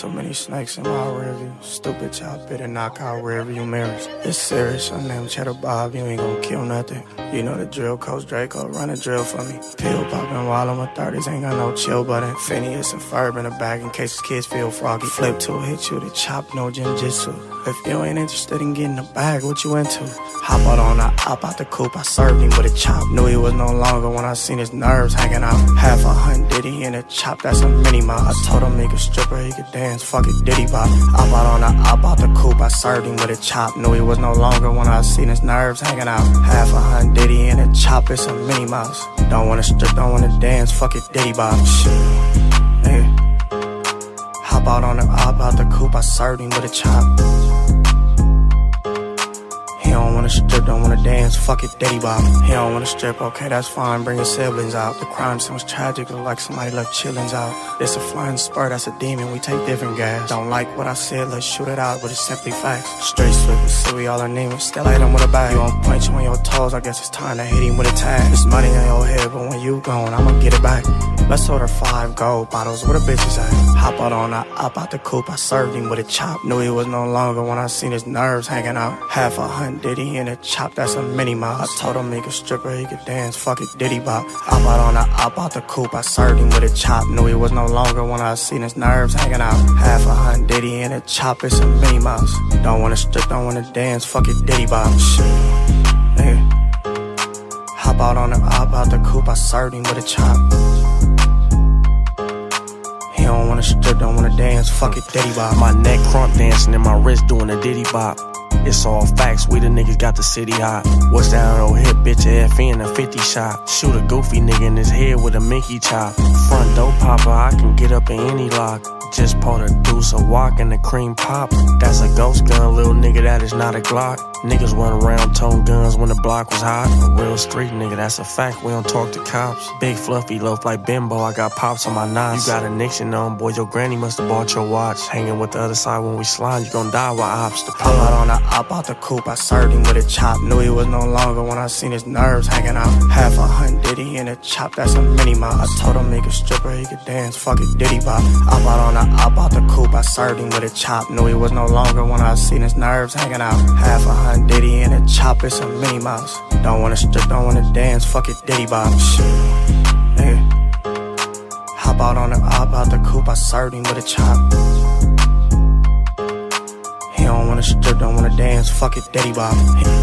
Too many snakes in my rearview. Stupid chop, better knock out rearview mirrors. It's serious, your name Cheddar Bob, you ain't gon' kill nothing. You know the drill, Coach Draco, run a drill for me. Pill popping while I'm a 30s, ain't got no chill button. Phineas and Ferb in the bag in case kids feel froggy. Flip to hit you to chop, no jitsu. If you ain't interested in getting a bag, what you into? Hop out on the hop out the coop, I served him with a chop. Knew he was no longer when I seen his nerves hanging out. Half a hundred in a chop, that's a mini mile. I told him he could stripper, he could dance, fuck it, diddy bop. Hop out on the hop out the coop, I served him with a chop. Knew he was no longer when I seen his nerves hanging out. Half a hundred in a chop, it's a Minnie Mouse. Don't wanna strip, don't wanna dance, fuck it, diddy bop. Shit, nigga. Hop out on the out the coop, I served him with a chop. He strip, don't wanna dance, fuck it, daddy bop. He don't wanna strip, okay, that's fine, bring your siblings out. The crime seems tragic, look like somebody left chillings out. It's a flying spur, that's a demon, we take different gas. Don't like what I said, let's shoot it out, but it's simply facts. Straight swift, so we all anemic, still hit him with a bag. You on point, you on your toes, I guess it's time to hit him with a tag. It's money on your head, but when you gone, I'ma get it back. Let's order five gold bottles, where the bitches at? Hop out on, I hop out the coop, I served him with a chop. Knew he was no longer when I seen his nerves hanging out. Half a hundred in a chop, that's a mini mile. I told him he could stripper, he could dance, fuck it, diddy bop. Hop out on, I hop out the coop, I served him with a chop. Knew he was no longer when I seen his nerves hanging out. Half a hundred in a chop, it's a Minnie Mouse. Don't wanna strip, don't wanna dance, fuck it, diddy bop. Shit, nigga. Hop out on the hop out the coop, I served him with a chop. He don't wanna strip, don't wanna dance, fuck it, diddy bop. My neck crunk dancing and my wrist doing a diddy bop. It's all facts, we the niggas got the city hot. What's down on hip, bitch, FN, a 50 shot. Shoot a goofy nigga in his head with a Mickey chop. Front door popper, I can get up in any lock. Just pulled a deuce, a walk, and a cream pop. That's a ghost gun, little nigga, that is not a Glock. Niggas run around tone guns when the block was hot. A real street nigga, that's a fact, we don't talk to cops. Big fluffy loaf like bimbo, I got pops on my knots. You got a Nixon on, boy, your granny must have bought your watch. Hanging with the other side when we slide, you gon' die while ops the Hop out on the hop bought the coupe, I served him with a chop. Knew he was no longer when I seen his nerves hanging out. Half a hundred in a chop, that's a mini mile. I told him he could stripper, he could dance, fuck it, diddy bop. I bought on a, I bought the coupe, I served him with a chop. Knew he was no longer when I seen his nerves hanging out. Half a hundred in a chop, it's a Minnie Mouse. Don't wanna strip, don't wanna dance, fuck it, diddy bop. Shit, nigga. Hop out on the out the coop, I served him with a chop. Don't wanna strip, don't wanna dance, fuck it, daddy bop.